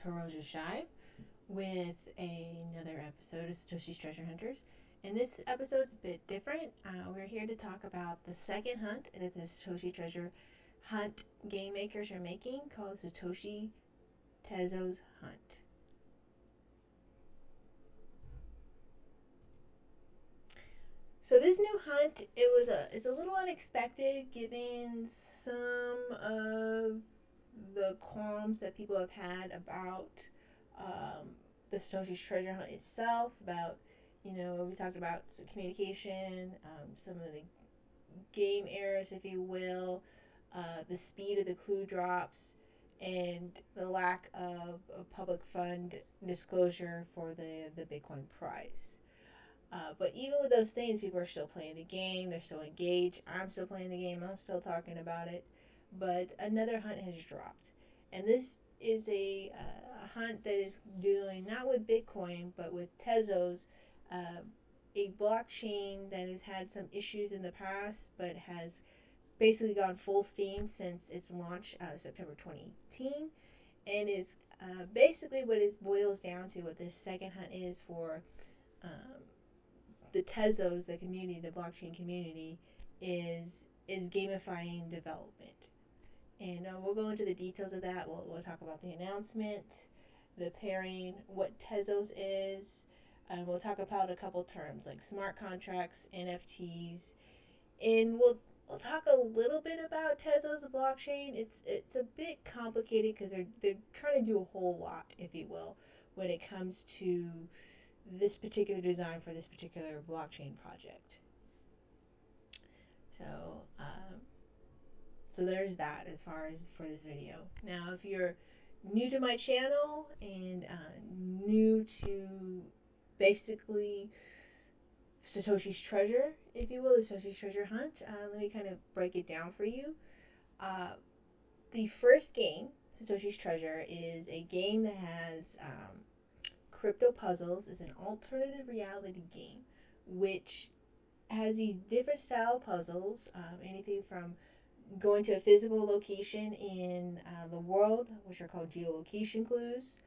is Hiroja Shive with another episode of Satoshi's Treasure Hunters. And this episode's a bit different. Uh, we're here to talk about the second hunt that the Satoshi Treasure Hunt game makers are making called Satoshi Tezo's Hunt. So this new hunt, it was a it's a little unexpected given some of the qualms that people have had about um, the Satoshi's treasure hunt itself, about you know we talked about communication, um, some of the game errors, if you will, uh, the speed of the clue drops, and the lack of a public fund disclosure for the the Bitcoin price. Uh, but even with those things, people are still playing the game. They're still engaged. I'm still playing the game. I'm still talking about it. But another hunt has dropped, and this is a, uh, a hunt that is dealing not with Bitcoin but with Tezos, uh, a blockchain that has had some issues in the past, but has basically gone full steam since its launch uh, September 2018, and is uh, basically what it boils down to. What this second hunt is for. Um, the Tezos, the community, the blockchain community, is is gamifying development, and uh, we'll go into the details of that. We'll we'll talk about the announcement, the pairing, what Tezos is, and we'll talk about a couple terms like smart contracts, NFTs, and we'll we'll talk a little bit about Tezos, blockchain. It's it's a bit complicated because they're they're trying to do a whole lot, if you will, when it comes to this particular design for this particular blockchain project. So, so there's that as far as for this video. Now, if you're new to my channel and uh, new to basically Satoshi's Treasure, if you will, the Satoshi's Treasure Hunt, uh, let me kind of break it down for you. Uh, the first game, Satoshi's Treasure, is a game that has um, Crypto Puzzles is an alternative reality game which has these different style puzzles, um, anything from going to a physical location in uh, the world, which are called geolocation clues,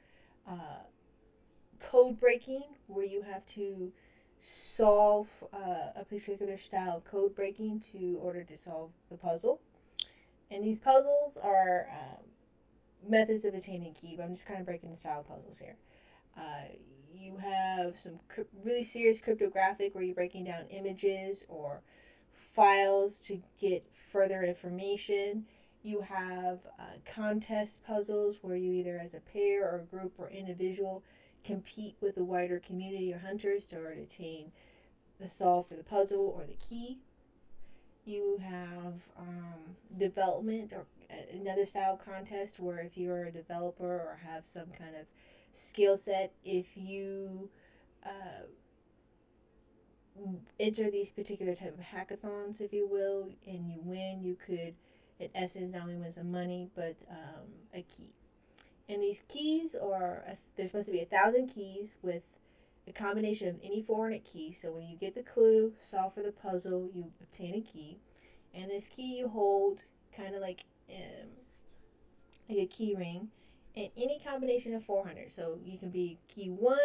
uh, code breaking, where you have to solve uh, a particular style of code breaking to order to solve the puzzle. And these puzzles are um, methods of attaining key, but I'm just kind of breaking the style puzzles here. Uh, you have some really serious cryptographic where you're breaking down images or files to get further information. You have uh, contest puzzles where you either as a pair or a group or individual compete with the wider community or hunters to obtain the solve for the puzzle or the key. You have um, development or uh, another style contest where if you're a developer or have some kind of skill set if you uh, enter these particular type of hackathons, if you will, and you win, you could, in essence, not only win some money but um, a key. And these keys are there's supposed to be a thousand keys with a combination of any 400 key. So when you get the clue, solve for the puzzle, you obtain a key, and this key you hold kind of like um, like a key ring and any combination of 400. So you can be key 1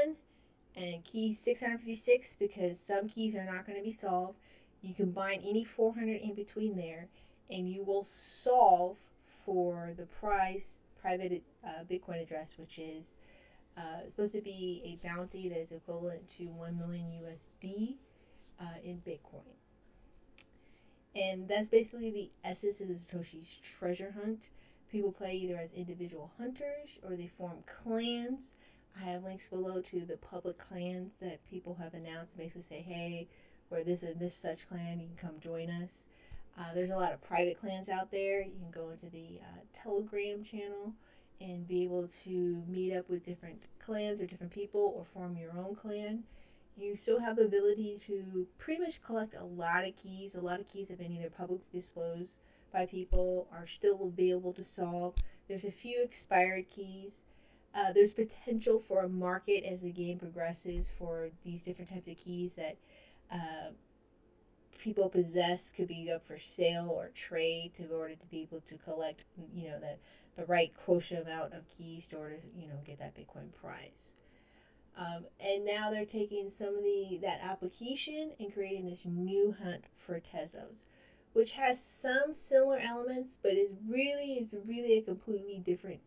and key 656 because some keys are not going to be solved. You combine any 400 in between there and you will solve for the price private uh, Bitcoin address, which is uh, supposed to be a bounty that is equivalent to 1 million USD uh, in Bitcoin. And that's basically the essence of the Satoshi's treasure hunt. People play either as individual hunters or they form clans. I have links below to the public clans that people have announced. Basically, say, hey, we're this and this such clan. You can come join us. Uh, there's a lot of private clans out there. You can go into the uh, Telegram channel and be able to meet up with different clans or different people or form your own clan. You still have the ability to pretty much collect a lot of keys. A lot of keys have been either publicly disclosed by people are still available to solve. There's a few expired keys. Uh, there's potential for a market as the game progresses for these different types of keys that uh, people possess could be up for sale or trade in order to be able to collect, you know, the the right quotient amount of keys in order to you know get that Bitcoin prize. Um, and now they're taking some of the that application and creating this new hunt for Tezos, which has some similar elements, but is really is really a completely different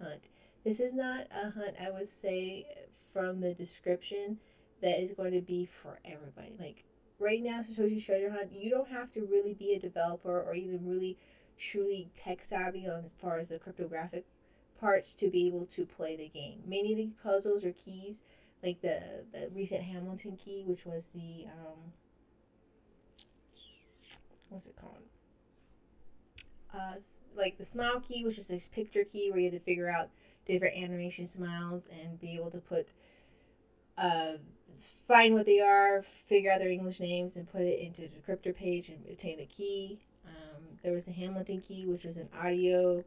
hunt. This is not a hunt I would say from the description that is going to be for everybody. Like right now, Satoshi's Treasure Hunt, you don't have to really be a developer or even really truly tech savvy on as far as the cryptographic parts to be able to play the game. Many of these puzzles or keys, like the the recent Hamilton key, which was the um, what's it called? Uh, like the smile key, which is this picture key where you have to figure out different animation smiles and be able to put uh, find what they are, figure out their English names, and put it into the crypto page and obtain the key. Um, there was the Hamilton key, which was an audio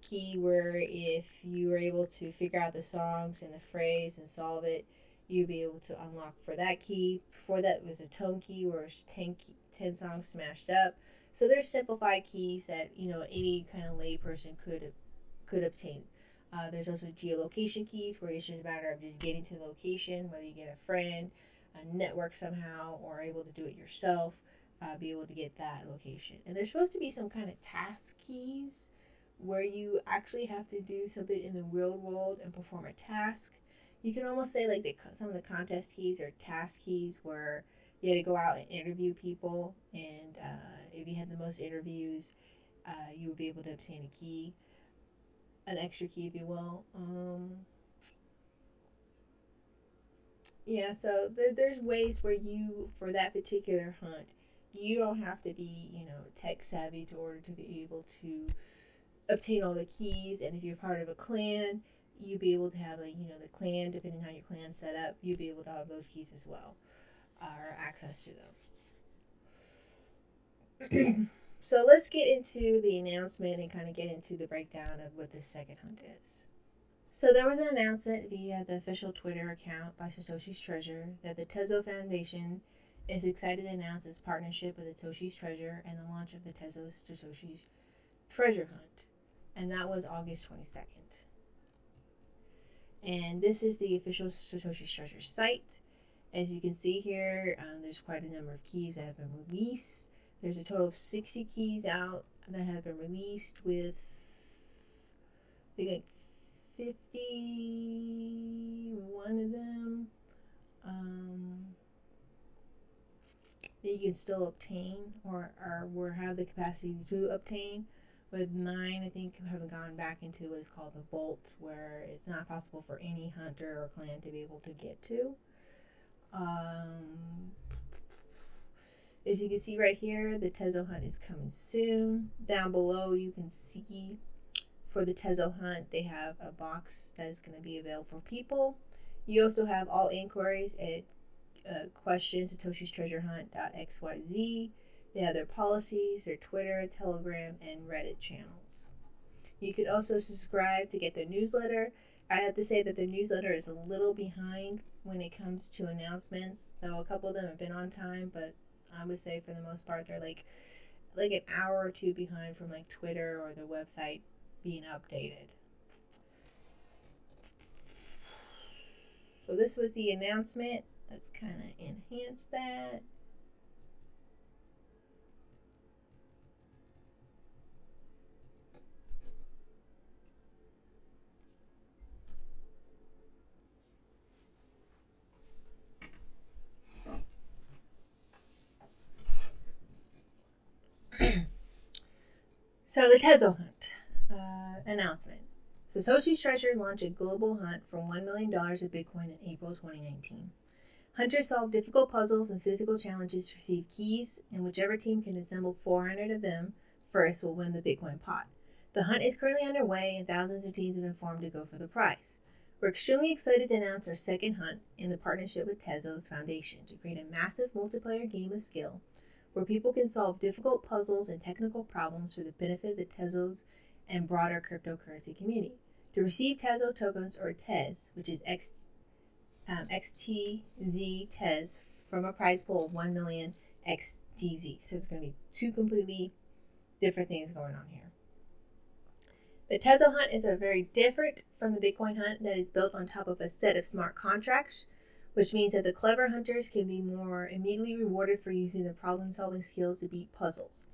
key where if you were able to figure out the songs and the phrase and solve it, you'd be able to unlock for that key. Before that was a tone key where it's 10, key, 10 songs smashed up. So there's simplified keys that you know any kind of layperson could could obtain. Uh, there's also geolocation keys where it's just a matter of just getting to the location, whether you get a friend, a network somehow, or able to do it yourself, uh, be able to get that location. And there's supposed to be some kind of task keys where you actually have to do something in the real world and perform a task. You can almost say like the, some of the contest keys or task keys where you had to go out and interview people, and uh, if you had the most interviews, uh, you would be able to obtain a key an extra key, if you will. Um, yeah, so there, there's ways where you, for that particular hunt, you don't have to be, you know, tech savvy to order to be able to obtain all the keys. And if you're part of a clan, you'd be able to have, like, you know, the clan, depending on your clan set up, you'd be able to have those keys as well, or access to them. So let's get into the announcement and kind of get into the breakdown of what this second hunt is. So there was an announcement via the official Twitter account by Satoshi's Treasure that the Tezo Foundation is excited to announce its partnership with Satoshi's Treasure and the launch of the Tezo Satoshi's Treasure Hunt. And that was August 22nd. And this is the official Satoshi's Treasure site. As you can see here, um, there's quite a number of keys that have been released. There's a total of 60 keys out that have been released with, I think, 51 of them um, that you can still obtain or, or, or have the capacity to obtain. With nine, I think, have gone back into what is called the Bolt, where it's not possible for any hunter or clan to be able to get to. Um, as you can see right here, the Tezo Hunt is coming soon. Down below, you can see for the Tezo Hunt, they have a box that is going to be available for people. You also have all inquiries at uh, questions Satoshi's Treasure Hunt.xyz. They have their policies, their Twitter, Telegram, and Reddit channels. You can also subscribe to get their newsletter. I have to say that the newsletter is a little behind when it comes to announcements, though a couple of them have been on time, but I would say for the most part they're like like an hour or two behind from like Twitter or the website being updated. So this was the announcement. Let's kind of enhance that. So the Tezo Hunt uh, announcement. Satoshi's Treasure launched a global hunt for $1 million of Bitcoin in April 2019. Hunters solve difficult puzzles and physical challenges to receive keys, and whichever team can assemble 400 of them first will win the Bitcoin pot. The hunt is currently underway, and thousands of teams have been formed to go for the prize. We're extremely excited to announce our second hunt in the partnership with Tezos Foundation to create a massive multiplayer game of skill where people can solve difficult puzzles and technical problems for the benefit of the Tezos and broader cryptocurrency community. To receive Tezo tokens or TEZ, which is X, um, XTZ TEZ, from a prize pool of 1 million XTZ. So it's going to be two completely different things going on here. The Tezo Hunt is a very different from the Bitcoin Hunt that is built on top of a set of smart contracts, which means that the clever hunters can be more immediately rewarded for using their problem solving skills to beat puzzles.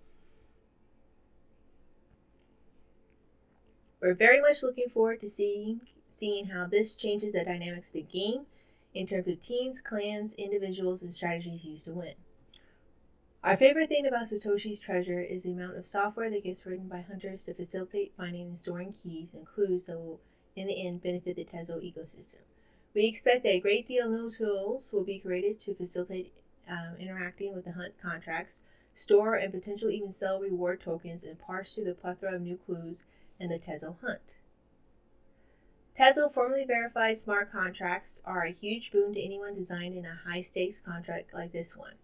We're very much looking forward to seeing seeing how this changes the dynamics of the game in terms of teams, clans, individuals, and strategies used to win. Our favorite thing about Satoshi's treasure is the amount of software that gets written by hunters to facilitate finding and storing keys and clues that will, in the end, benefit the Tezo ecosystem. We expect that a great deal of new tools will be created to facilitate um, interacting with the hunt contracts, store and potentially even sell reward tokens, and parse through the plethora of new clues in the Tezo hunt. Tezo formally verified smart contracts are a huge boon to anyone designing a high stakes contract like this one.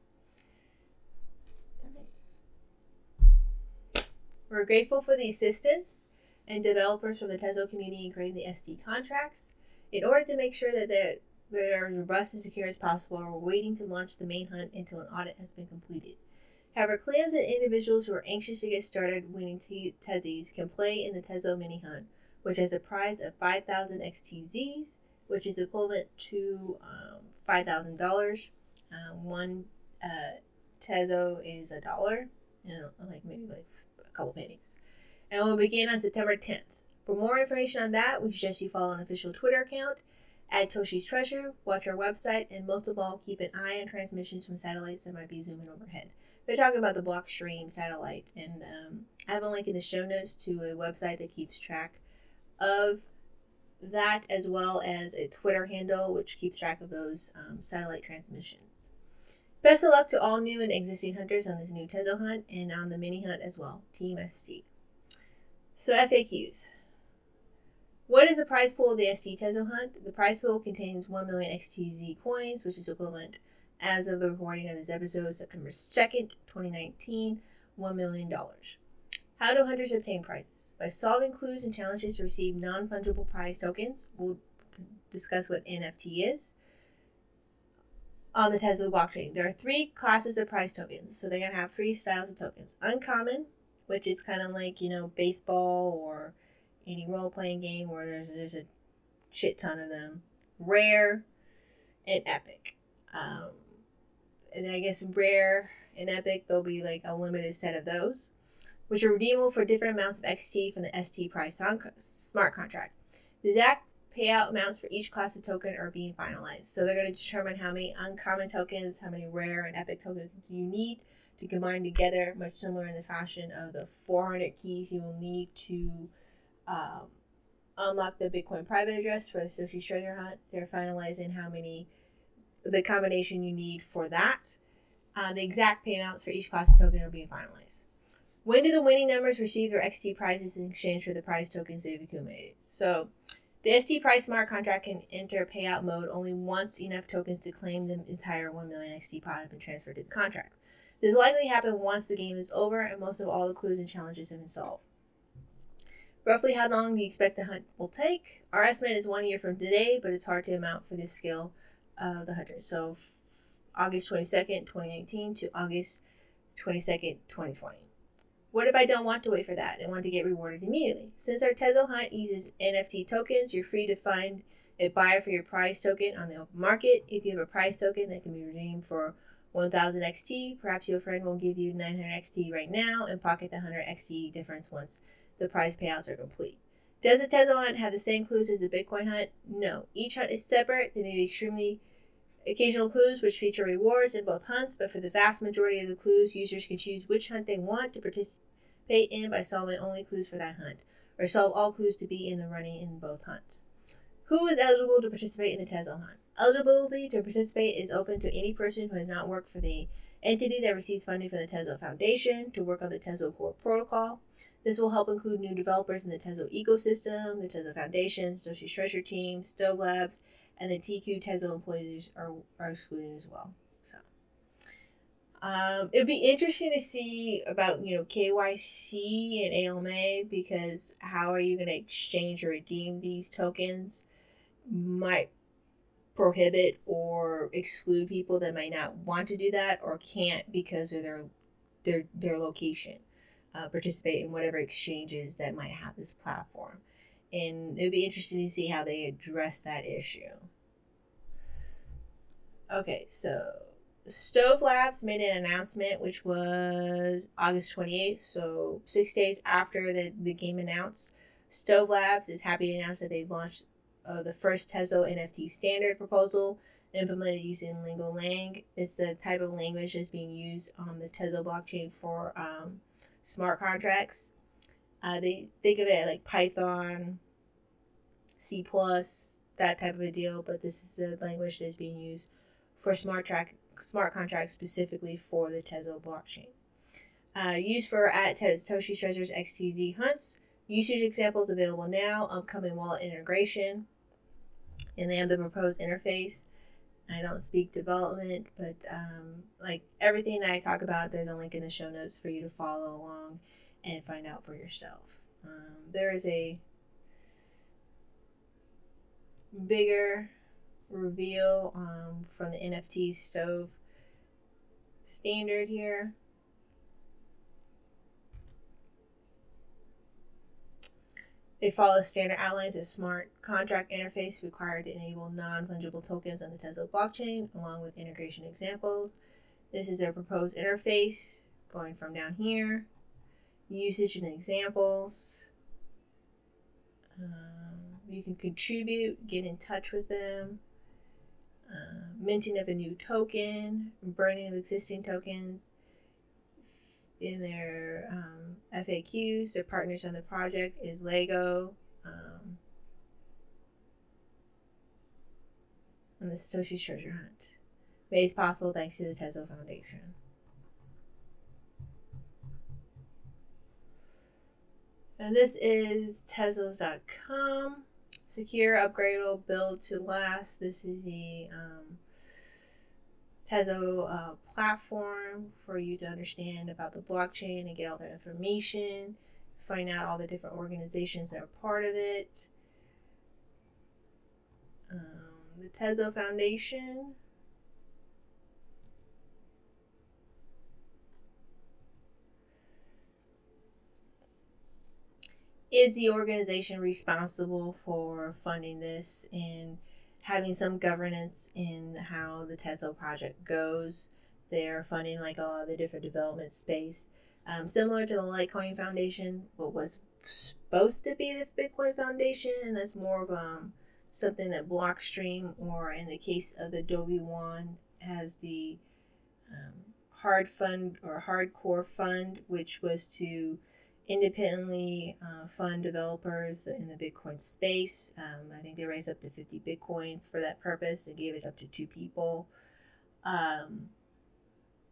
We're grateful for the assistance and developers from the Tezo community in creating the SD contracts. In order to make sure that they're, they're as robust and secure as possible, we're waiting to launch the main hunt until an audit has been completed. However, clans and individuals who are anxious to get started winning Tezzies can play in the Tezo Mini Hunt, which has a prize of 5,000 XTZs, which is equivalent to um, $5,000. Um, one uh, Tezo is a dollar, you know, like maybe like a couple pennies. And will begin on September 10th. For more information on that, we suggest you follow an official Twitter account at Toshi's Treasure, watch our website, and most of all, keep an eye on transmissions from satellites that might be zooming overhead they're talking about the Blockstream satellite, and um, I have a link in the show notes to a website that keeps track of that, as well as a Twitter handle which keeps track of those um, satellite transmissions. Best of luck to all new and existing hunters on this new Tezo hunt and on the mini hunt as well, Team ST. So FAQs. What is the prize pool of the ST Tezo hunt? The prize pool contains 1 million XTZ coins, which is equivalent as of the recording of this episode, September 2nd, 2019, $1 million. How do hunters obtain prizes? By solving clues and challenges to receive non fungible prize tokens. We'll discuss what NFT is. On the Tezos blockchain, there are three classes of prize tokens. So they're going to have three styles of tokens uncommon, which is kind of like, you know, baseball or any role playing game where there's, there's a shit ton of them, rare, and epic. Um, and I guess rare and epic, there'll be like a limited set of those, which are redeemable for different amounts of XT from the ST price smart contract. The exact payout amounts for each class of token are being finalized. So they're going to determine how many uncommon tokens, how many rare and epic tokens you need to combine together, much similar in the fashion of the 400 keys you will need to um, unlock the Bitcoin private address for the Satoshi Treasure Hunt. They're finalizing how many the combination you need for that. Uh, the exact payouts for each class of token are being finalized. When do the winning numbers receive their XT prizes in exchange for the prize tokens they've accumulated? So, the ST price smart contract can enter payout mode only once enough tokens to claim the entire 1 million XT pot have been transferred to the contract. This will likely happen once the game is over and most of all the clues and challenges have been solved. Roughly how long do you expect the hunt will take? Our estimate is one year from today, but it's hard to amount for this skill of the hunters. So August 22nd, 2019 to August 22nd, 2020. What if I don't want to wait for that and want to get rewarded immediately? Since our Tezo hunt uses NFT tokens, you're free to find a buyer for your prize token on the open market. If you have a prize token that can be redeemed for 1000 XT, perhaps your friend will give you 900 XT right now and pocket the 100 XT difference once the prize payouts are complete. Does the Tezo hunt have the same clues as the Bitcoin hunt? No. Each hunt is separate. They may be extremely occasional clues which feature rewards in both hunts, but for the vast majority of the clues, users can choose which hunt they want to participate in by solving only clues for that hunt, or solve all clues to be in the running in both hunts. Who is eligible to participate in the Tezo hunt? Eligibility to participate is open to any person who has not worked for the entity that receives funding from the Tezo Foundation to work on the Tezo Core Protocol, this will help include new developers in the Tezo ecosystem, the Tezo Foundation, Satoshi Treasure Team, Stove Labs, and the TQ Tezo employees are, are excluded as well. So um, it'd be interesting to see about you know KYC and AML because how are you going to exchange or redeem these tokens might prohibit or exclude people that might not want to do that or can't because of their their their location. Uh, participate in whatever exchanges that might have this platform. And it would be interesting to see how they address that issue. Okay, so Stove Labs made an announcement, which was August 28th, so six days after the, the game announced. Stove Labs is happy to announce that they've launched uh, the first Tezos NFT standard proposal implemented using Ligolang. It's the type of language that's being used on the Tezos blockchain for um, smart contracts. Uh, they think of it like Python, C plus, that type of a deal, but this is the language that's being used for smart track smart contracts specifically for the Tezos blockchain. Uh, used for at Satoshi Treasures XTZ hunts. Usage examples available now. Upcoming wallet integration. And they have the proposed interface. I don't speak development, but um, like everything that I talk about, there's a link in the show notes for you to follow along and find out for yourself. Um, there is a bigger reveal um, from the NFT stove standard here. It follows standard outlines of smart contract interface required to enable non-fungible tokens on the Tezos blockchain, along with integration examples. This is their proposed interface, going from down here. Usage and examples. Um, you can contribute, get in touch with them. Uh, minting of a new token, burning of existing tokens. In their um, FAQs, their partners on the project is LIGO. Um, and the Satoshi's Treasure Hunt. Made possible thanks to the Tezos Foundation. And this is Tezos.com secure, upgradable, build to last. This is the um, Tezos uh, platform for you to understand about the blockchain and get all the information, find out all the different organizations that are part of it. Um, the Tezos Foundation. is the organization responsible for funding this and having some governance in how the Tezos project goes? They're funding like a lot of the different development space. Um, similar to the Litecoin Foundation, what was supposed to be the Bitcoin Foundation, and that's more of um, something that Blockstream, or in the case of the Adobe One, has the um, hard fund or hardcore fund, which was to independently uh, fund developers in the Bitcoin space. Um, I think they raised up to 50 Bitcoins for that purpose and gave it up to two people. Um,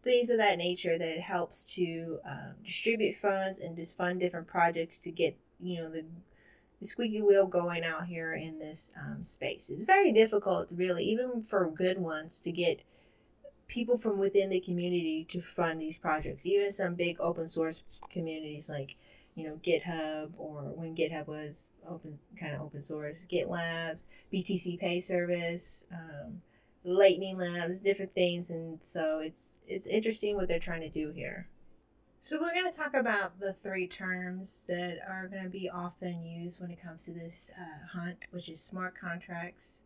things of that nature that it helps to um, distribute funds and just fund different projects to get, you know, the, the squeaky wheel going out here in this um, space. It's very difficult, really, even for good ones, to get people from within the community to fund these projects. Even some big open source communities like, you know, GitHub or when GitHub was open, kind of open source, GitLabs, BTCPay Server, um, Lightning Labs, different things, and so it's it's interesting what they're trying to do here. So we're going to talk about the three terms that are going to be often used when it comes to this uh, hunt, which is smart contracts,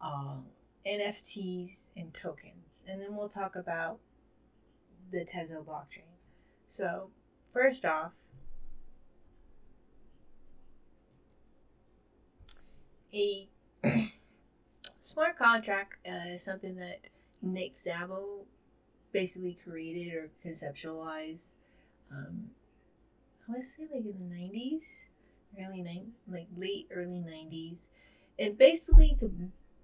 uh, NFTs, and tokens. And then we'll talk about the Tezos blockchain. So, first off, a smart contract uh, is something that Nick Szabo basically created or conceptualized. Um, I to say like in the nineties, early nine, like late early nineties, and basically to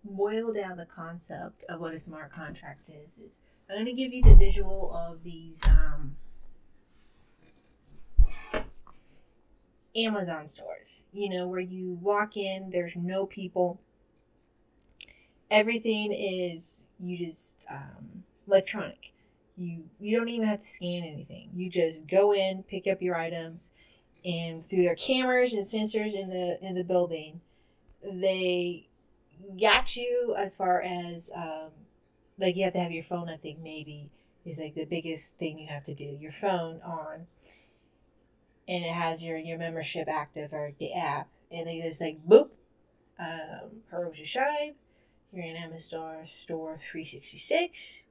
boil down the concept of what a smart contract is, is I'm going to give you the visual of these um, Amazon stores, you know, where you walk in, there's no people. Everything is you just um, electronic. You you don't even have to scan anything. You just go in, pick up your items, and through their cameras and sensors in the in the building, they got you as far as um, like you have to have your phone. I think maybe is like the biggest thing you have to do. Your phone on, and it has your your membership active or the app, and they just like boop, um, your Shine, you're in Amazon Store 366.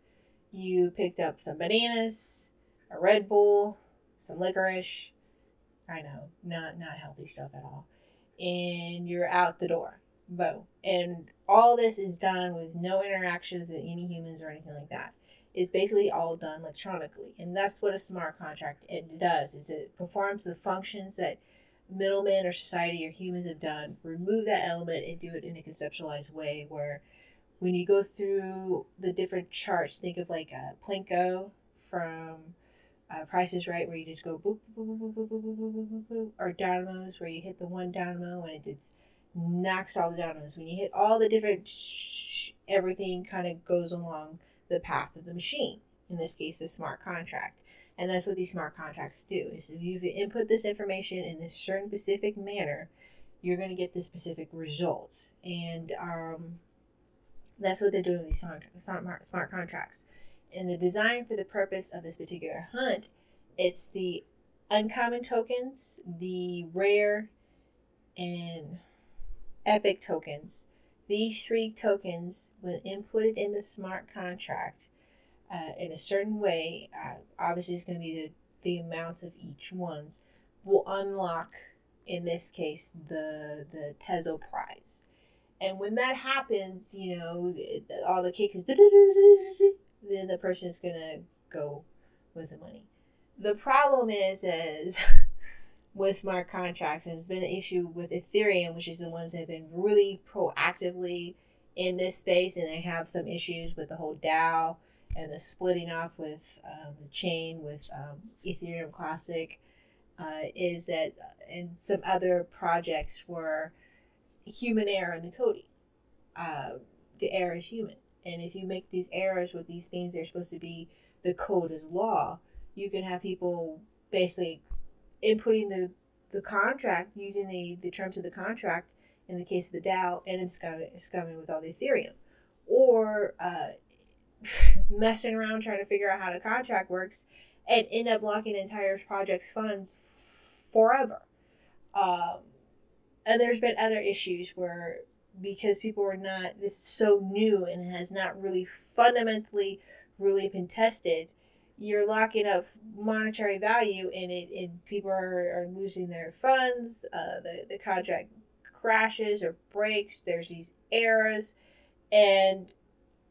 You picked up some bananas, a Red Bull, some licorice. I know, not not healthy stuff at all. And you're out the door. Boom. And all this is done with no interactions with any humans or anything like that. It's basically all done electronically. And that's what a smart contract it does is it performs the functions that middlemen or society or humans have done, remove that element and do it in a conceptualized way where when you go through the different charts, think of like a Plinko from uh, Price is Right, where you just go boop, boop, boop, boop, boop, boop, boop, boop, boop, boop, or dynamos, where you hit the one dynamo and it just knocks all the dynamos. When you hit all the different, everything kind of goes along the path of the machine. In this case, the smart contract. And that's what these smart contracts do. Is if you input this information in this certain specific manner, you're going to get the specific results. And um, that's what they're doing with these smart, smart, smart contracts and the design for the purpose of this particular hunt, it's the uncommon tokens, the rare, and epic tokens. These three tokens, when inputted in the smart contract uh, in a certain way, uh, obviously it's going to be the, the amounts of each ones, will unlock, in this case, the the Tezo prize. And when that happens, you know, all the cake is then the person is gonna go with the money. The problem is, is with smart contracts, and it's been an issue with Ethereum, which is the ones that have been really proactively in this space, and they have some issues with the whole DAO and the splitting off with um, the chain with um, Ethereum Classic. Uh, is that and some other projects were human error in the coding. Uh, the error is human. And if you make these errors with these things they're supposed to be the code is law, you can have people basically inputting the, the contract using the, the terms of the contract in the case of the DAO and scumming, scumming with all the Ethereum. Or uh, messing around trying to figure out how the contract works and end up locking entire project's funds forever. Um, and there's been other issues where because people are not this is so new and has not really fundamentally really been tested you're locking up monetary value and it and people are, are losing their funds uh, the, the contract crashes or breaks there's these errors and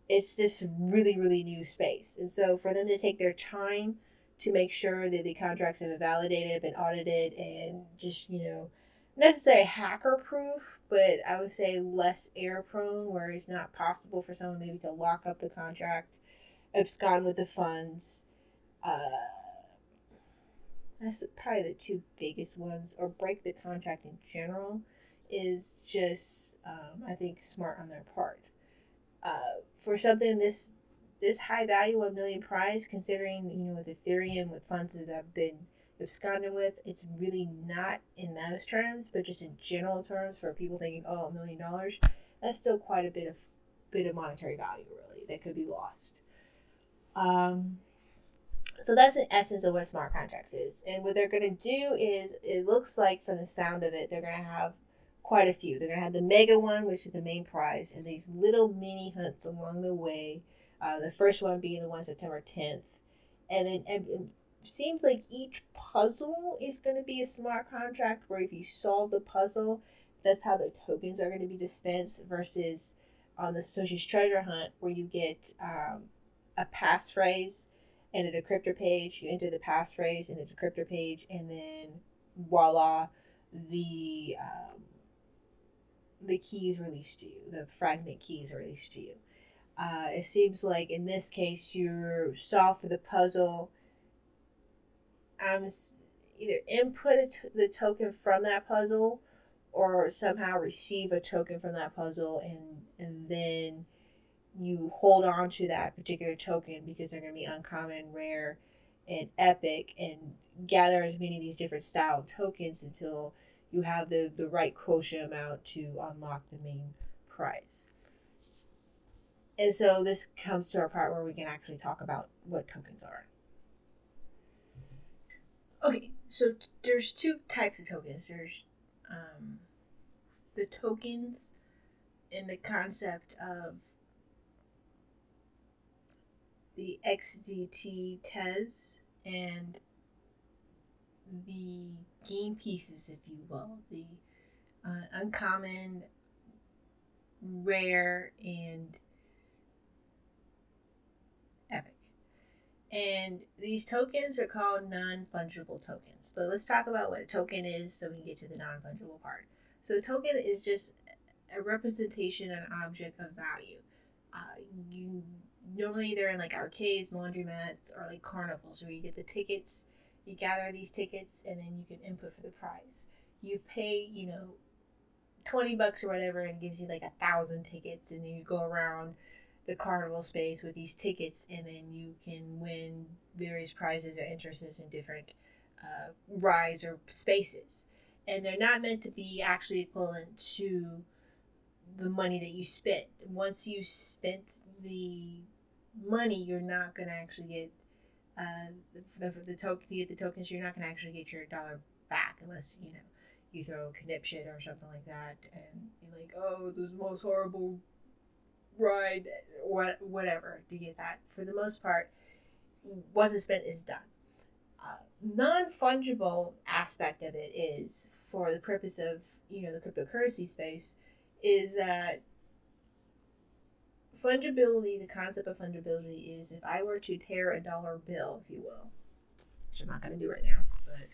it's this really really new space and so for them to take their time to make sure that the contracts have been validated been audited and just you know not to say hacker proof, but I would say less error prone, where it's not possible for someone maybe to lock up the contract, abscond with the funds. Uh, that's probably the two biggest ones, or break the contract in general, is just um, I think smart on their part. Uh, for something this this high value, one million prize, considering you know with Ethereum with funds that have been absconded with, it's really not in those terms, but just in general terms for people thinking, oh, a million dollars, that's still quite a bit of bit of monetary value really that could be lost. Um, so that's in essence of what smart contracts is. And what they're going to do is, it looks like from the sound of it, they're going to have quite a few. They're going to have the mega one, which is the main prize, and these little mini hunts along the way. Uh, the first one being the one September 10th. And then and seems like each puzzle is going to be a smart contract where if you solve the puzzle, that's how the tokens are going to be dispensed versus on the Satoshi's treasure hunt where you get um, a passphrase and a decryptor page. You enter the passphrase in the decryptor page, and then voila, the um, the keys released to you. The fragment keys are released to you. Uh, it seems like in this case, you're solved for the puzzle um, either input the token from that puzzle or somehow receive a token from that puzzle and and then you hold on to that particular token because they're going to be uncommon, rare, and epic, and gather as many of these different style tokens until you have the, the right quotient amount to unlock the main prize. And so this comes to our part where we can actually talk about what tokens are. Okay, so there's two types of tokens. There's um, the tokens and the concept of the XZT TES and the game pieces, if you will, the uh, uncommon, rare, and epic. And these tokens are called non fungible tokens. But let's talk about what a token is so we can get to the non fungible part. So, a token is just a representation, an object of value. Uh, you normally they're in like arcades, laundromats, or like carnivals where you get the tickets, you gather these tickets, and then you can input for the prize. You pay, you know, twenty bucks or whatever, and gives you like a thousand tickets, and then you go around the carnival space with these tickets, and then you can win various prizes or interests in different uh, rides or spaces. And they're not meant to be actually equivalent to the money that you spent. Once you spent the money, you're not going to actually get uh, the, the, the token. To get the tokens, you're not going to actually get your dollar back unless you know you throw a conniption or something like that, and you're like, oh, this is the most horrible ride, what whatever to get that. For the most part, once it's spent, is done. Uh, non fungible aspect of it is for the purpose of you know the cryptocurrency space is that fungibility, the concept of fungibility is if I were to tear a dollar bill, if you will, which I'm not going to do right now, but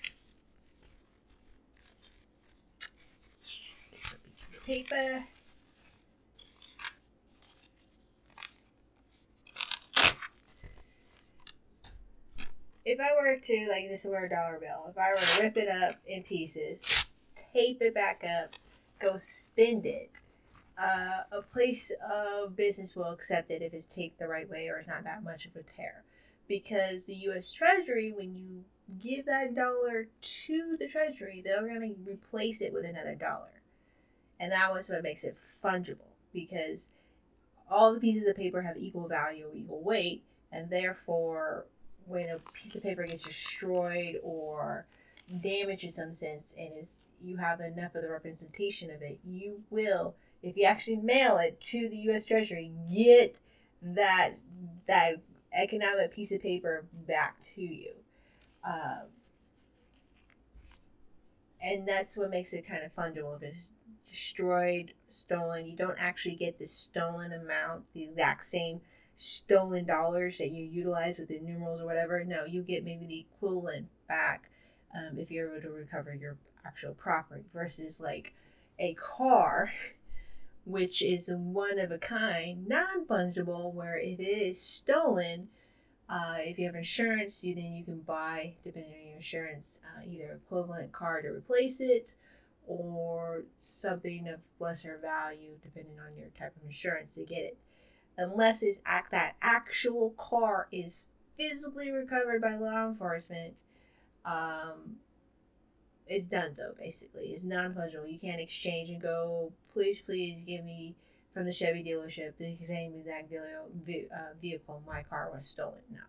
paper. If I were to, like, this were a dollar bill, if I were to rip it up in pieces, tape it back up, go spend it, uh, a place of business will accept it if it's taped the right way or it's not that much of a tear. Because the U.S. Treasury, when you give that dollar to the Treasury, they're going to replace it with another dollar. And that was what makes it fungible because all the pieces of paper have equal value equal weight, and therefore, when a piece of paper gets destroyed or damaged in some sense, and is you have enough of the representation of it, you will if you actually mail it to the U.S. Treasury, get that that economic piece of paper back to you. Um, and that's what makes it kind of fungible. If it's destroyed, stolen, you don't actually get the stolen amount, the exact same stolen dollars that you utilize with the numerals or whatever. No, you get maybe the equivalent back um, if you're able to recover your actual property versus like a car which is one of a kind, non fungible, where if it is stolen, uh, if you have insurance, you then you can buy, depending on your insurance, uh, either equivalent car to replace it or something of lesser value, depending on your type of insurance to get it. Unless it's act that actual car is physically recovered by law enforcement, um, it's done so basically. It's non fungible. You can't exchange and go, please, please give me from the Chevy dealership the same exact uh, vehicle my car was stolen. No,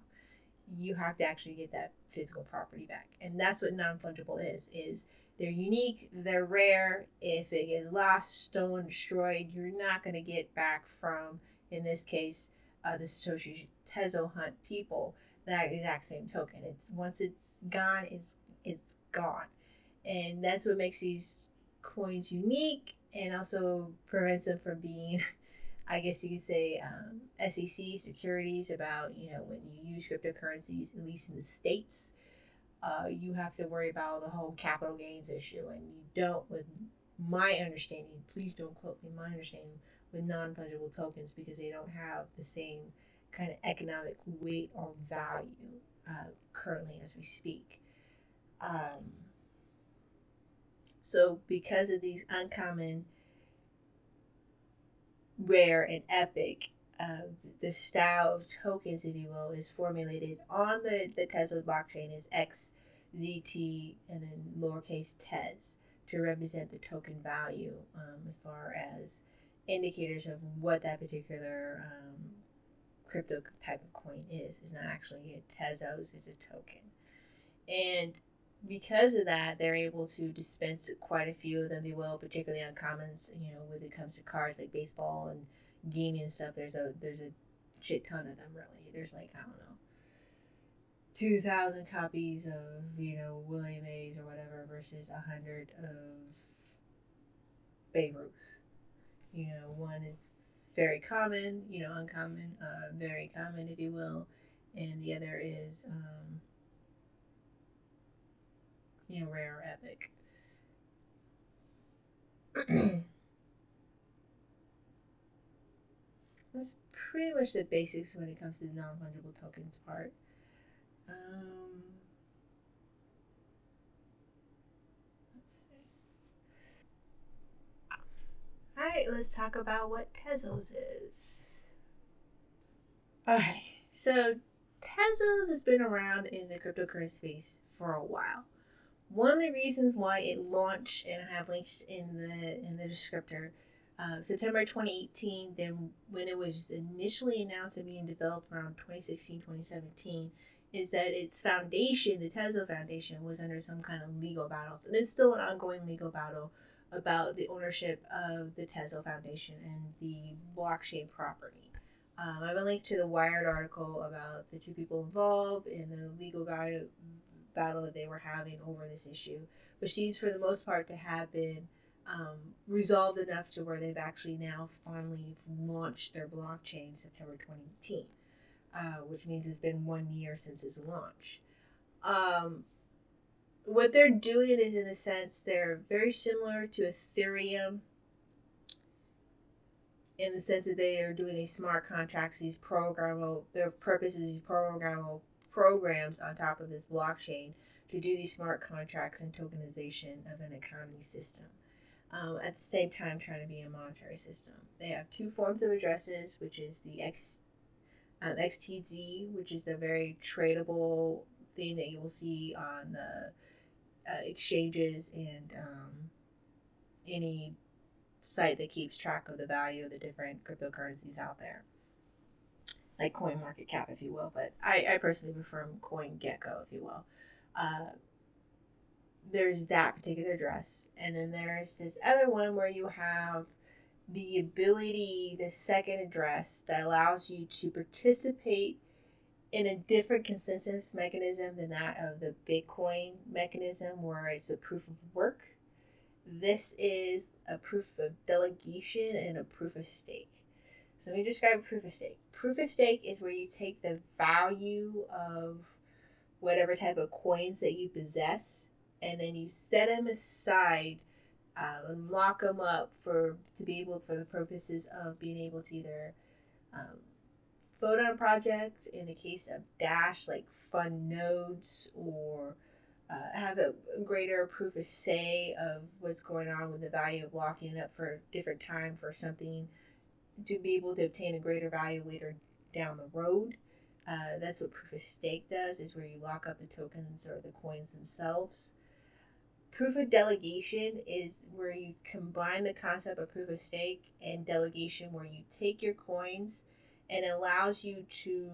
you have to actually get that physical property back, and that's what non fungible is. Is they're unique, they're rare. If it gets lost, stolen, destroyed, you're not going to get back from, in this case, uh, the Satoshi Tezo Hunt people that exact same token. It's once it's gone, it's it's gone and that's what makes these coins unique and also prevents them from being i guess you could say um, sec securities about you know when you use cryptocurrencies at least in the states uh, you have to worry about the whole capital gains issue. And you don't with my understanding please don't quote me my understanding with non-fungible tokens because they don't have the same kind of economic weight or value uh, currently as we speak. Um, so, because of these uncommon, rare, and epic, uh, the style of tokens, if you will, is formulated on the, the Tezos blockchain as XZT and then lowercase TES to represent the token value um, as far as indicators of what that particular um, crypto type of coin is. It's not actually a Tezos, it's a token. And because of that, they're able to dispense quite a few of them, if will, particularly on commons. You know, when it comes to cards like baseball and gaming and stuff, there's a there's a shit ton of them. Really, there's like I don't know, two thousand copies of you know William Mays or whatever versus a hundred of Babe Ruth. You know, one is very common, you know, uncommon, uh, very common, if you will, and the other is. Um, you know, rare or epic. That's pretty much the basics when it comes to the non fungible tokens part. Um, let's see. All right, let's talk about what Tezos is. All right, so Tezos has been around in the cryptocurrency space for a while one of the reasons why it launched, and I have links in the in the descriptor, uh, September 2018, then when it was initially announced and being developed around 2016, 2017, is that its foundation, the Tezos Foundation, was under some kind of legal battles. And it's still an ongoing legal battle about the ownership of the Tezos Foundation and the blockchain property. Um, I have a link to the Wired article about the two people involved in the legal battle, battle that they were having over this issue, which seems for the most part to have been um, resolved enough to where they've actually now finally launched their blockchain September 2018, uh, which means it's been one year since its launch. Um, what they're doing is, in a sense, they're very similar to Ethereum in the sense that they are doing these smart contracts, these programmable, their purpose is these programmable programs on top of this blockchain to do these smart contracts and tokenization of an economy system. Um, at the same time, trying to be a monetary system. They have two forms of addresses, which is the X, um, XTZ, which is the very tradable thing that you'll see on the uh, exchanges and um, any site that keeps track of the value of the different cryptocurrencies out there like Coin Market Cap, if you will. But I, I personally prefer Coin Gecko, if you will. Uh, there's that particular dress, and then there's this other one where you have the ability, the second address that allows you to participate in a different consensus mechanism than that of the Bitcoin mechanism, where it's a proof of work. This is a proof of delegation and a proof of stake. So let me describe proof of stake. Proof of stake is where you take the value of whatever type of coins that you possess and then you set them aside uh, and lock them up for to be able for the purposes of being able to either um, vote on projects in the case of dash like fund nodes or uh, have a greater proof of say of what's going on with the value of locking it up for different time for something to be able to obtain a greater value later down the road. Uh, that's what proof of stake does, is where you lock up the tokens or the coins themselves. Proof of delegation is where you combine the concept of proof of stake and delegation, where you take your coins and allows you to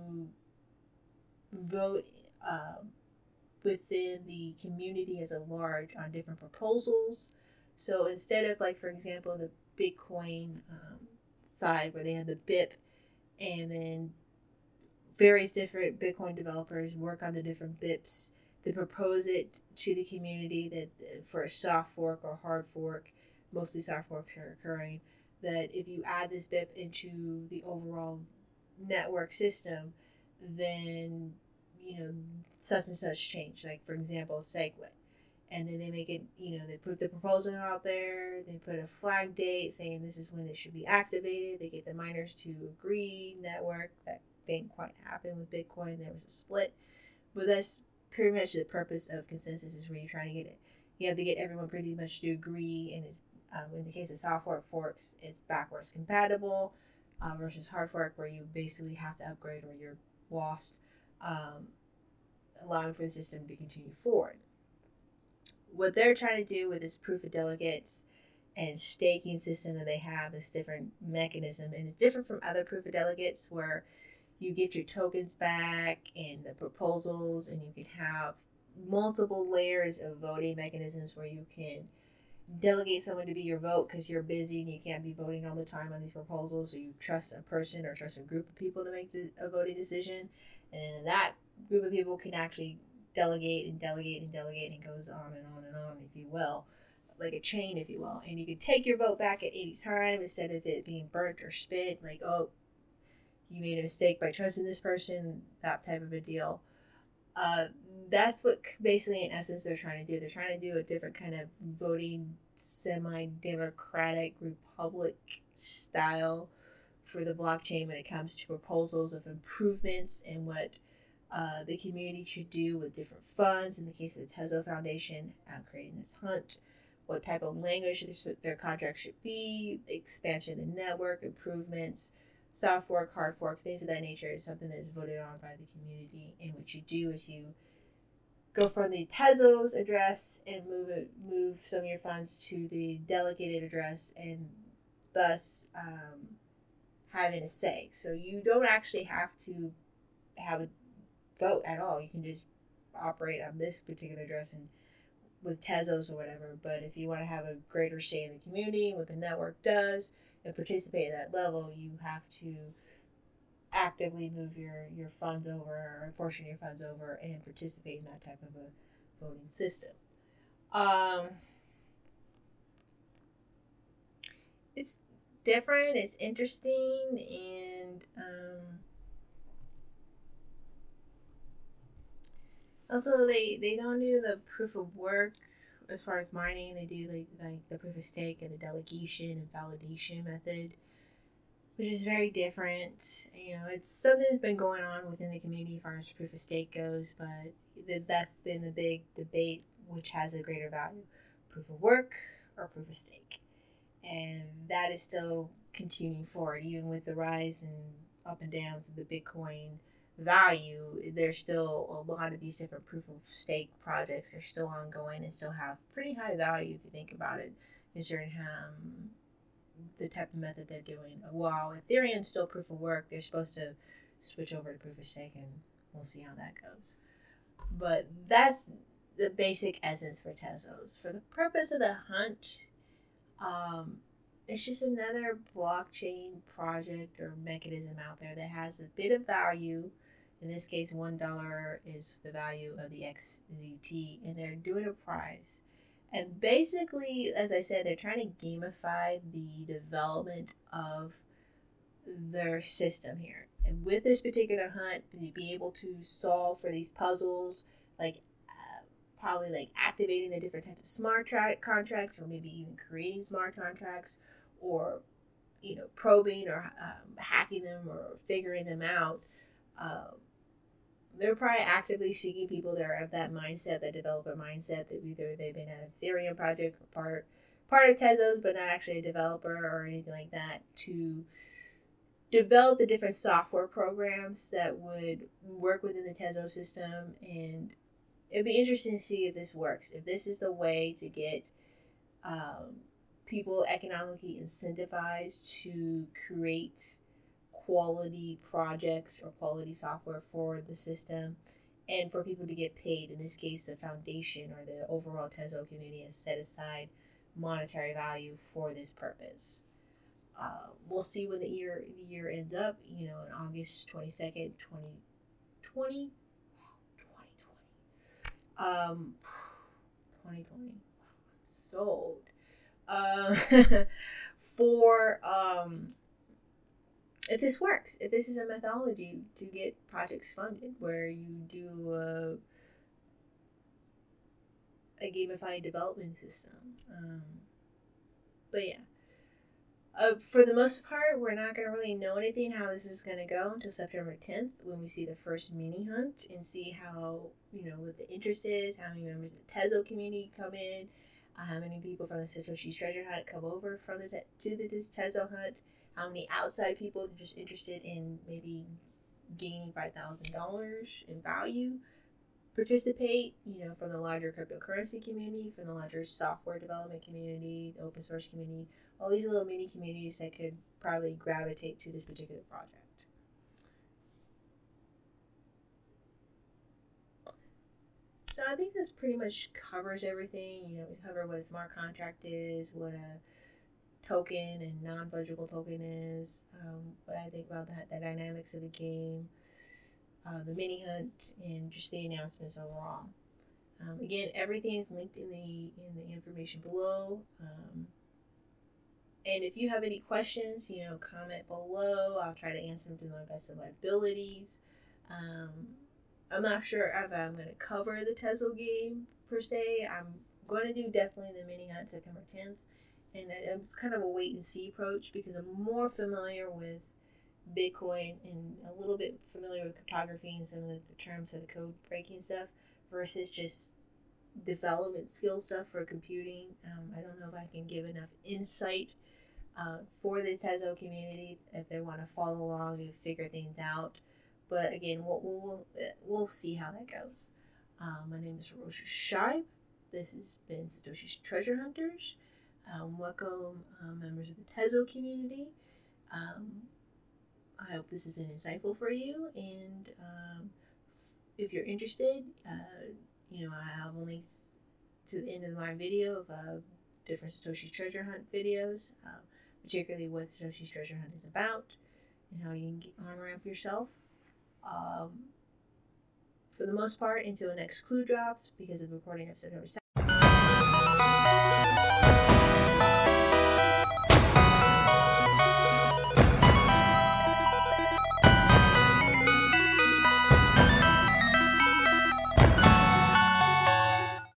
vote um, within the community as a large on different proposals. So instead of, like, for example, the Bitcoin um, side where they have the BIP and then various different Bitcoin developers work on the different BIPs. They propose it to the community that for a soft fork or hard fork, mostly soft forks are occurring, that if you add this BIP into the overall network system, then you know such and such change. Like for example, SegWit and then they make it you know they put the proposal out there they put a flag date saying this is when it should be activated. They get the miners to agree network that didn't quite happen with bitcoin there was a split. But that's pretty much the purpose of consensus is where you're trying to get it. You have to get everyone pretty much to agree and it's um, in the case of soft fork forks it's backwards compatible uh, versus hard fork where you basically have to upgrade or you're lost um, allowing for the system to continue forward what they're trying to do with this proof of delegates and staking system that they have this different mechanism and it's different from other proof of delegates where you get your tokens back and the proposals and you can have multiple layers of voting mechanisms where you can delegate someone to be your vote because you're busy and you can't be voting all the time on these proposals. So you trust a person or trust a group of people to make a voting decision, and that group of people can actually delegate and delegate and delegate, and it goes on and on and on, if you will, like a chain, if you will. And you can take your vote back at any time instead of it being burnt or spit, like oh, you made a mistake by trusting this person, that type of a deal. Uh, that's what basically, in essence, they're trying to do. They're trying to do a different kind of voting, semi democratic, republic style for the blockchain when it comes to proposals of improvements and what uh, the community should do with different funds. In the case of the Tezos Foundation, uh, creating this hunt, what type of language their contract should be, expansion of the network, improvements soft fork, hard fork, things of that nature is something that is voted on by the community. And what you do is you go from the Tezos address and move it, move some of your funds to the delegated address, and thus um, having a say. So you don't actually have to have a vote at all. You can just operate on this particular address and with Tezos or whatever. But if you want to have a greater say in the community, what the network does, and participate at that level, you have to actively move your, your funds over or a portion of your funds over and participate in that type of a voting system. Um, it's different, it's interesting, and um, also they, they don't do the proof of work as far as mining, they do like like the proof of stake and the delegation and validation method, which is very different. You know, it's something that's been going on within the community as far as proof of stake goes, but that's been the big debate, which has a greater value, proof of work or proof of stake, and that is still continuing forward, even with the rise and up and downs of the Bitcoin value, there's still a lot of these different proof of stake projects are still ongoing and still have pretty high value if you think about it, considering um, the type of method they're doing. While Ethereum's still proof of work, they're supposed to switch over to proof of stake, and we'll see how that goes. But that's the basic essence for Tezos. For the purpose of the hunt, um, it's just another blockchain project or mechanism out there that has a bit of value in this case, $1 is the value of the XZT, and they're doing a prize. And basically, as I said, they're trying to gamify the development of their system here. And with this particular hunt, to be able to solve for these puzzles, like uh, probably like activating the different types of smart tra- contracts, or maybe even creating smart contracts, or you know probing or um, hacking them or figuring them out. Um, they're probably actively seeking people that are of that mindset, that developer mindset, that either they've been an Ethereum project or part part of Tezos, but not actually a developer or anything like that, to develop the different software programs that would work within the Tezos system. And it'd be interesting to see if this works. If this is the way to get um, people economically incentivized to create quality projects or quality software for the system and for people to get paid. In this case, the foundation or the overall Tezo community has set aside monetary value for this purpose. Uh, we'll see when the year the year ends up. You know, in August twenty second, twenty twenty. 2020. Um, 2020. Sold. Um, for um, if this works, if this is a methodology to get projects funded where you do a, a gamified development system. Um, but yeah. Uh, for the most part, we're not going to really know anything how this is going to go until September 10th when we see the first mini hunt and see how, you know, what the interest is, how many members of the Tezo community come in, uh, how many people from the Satoshi Treasure Hunt come over from the to the Tezo hunt how many outside people are just interested in maybe gaining five thousand dollars in value participate you know from the larger cryptocurrency community from the larger software development community the open source community all these little mini communities that could probably gravitate to this particular project So I think this pretty much covers everything. You know, we cover what a smart contract is, what a token and non-fungible token is, um, what I think about that, the dynamics of the game, uh, the mini hunt, and just the announcements overall. Um, again, everything is linked in the in the information below. Um, and if you have any questions, you know, comment below. I'll try to answer them to my best of my abilities. Um, I'm not sure if I'm going to cover the Tezos game per se. I'm going to do definitely the mini hunt September 10th. And it's kind of a wait and see approach because I'm more familiar with Bitcoin and a little bit familiar with cryptography and some of the, the terms for the code breaking stuff versus just development skill stuff for computing. Um, I don't know if I can give enough insight uh, for the Tezos community if they want to follow along and figure things out. But again, we'll, we'll, we'll see how that goes. Um, my name is Rosha Shibe. This has been Satoshi's Treasure Hunters. Um, welcome, uh, members of the Tezo community. Um, I hope this has been insightful for you. And um, if you're interested, uh, you know, I have links to the end of my video of uh, different Satoshi treasure hunt videos, uh, particularly what Satoshi's treasure hunt is about and how you can get on ramp yourself. Um, for the most part, until the next clue drops, because of the recording of September 2nd.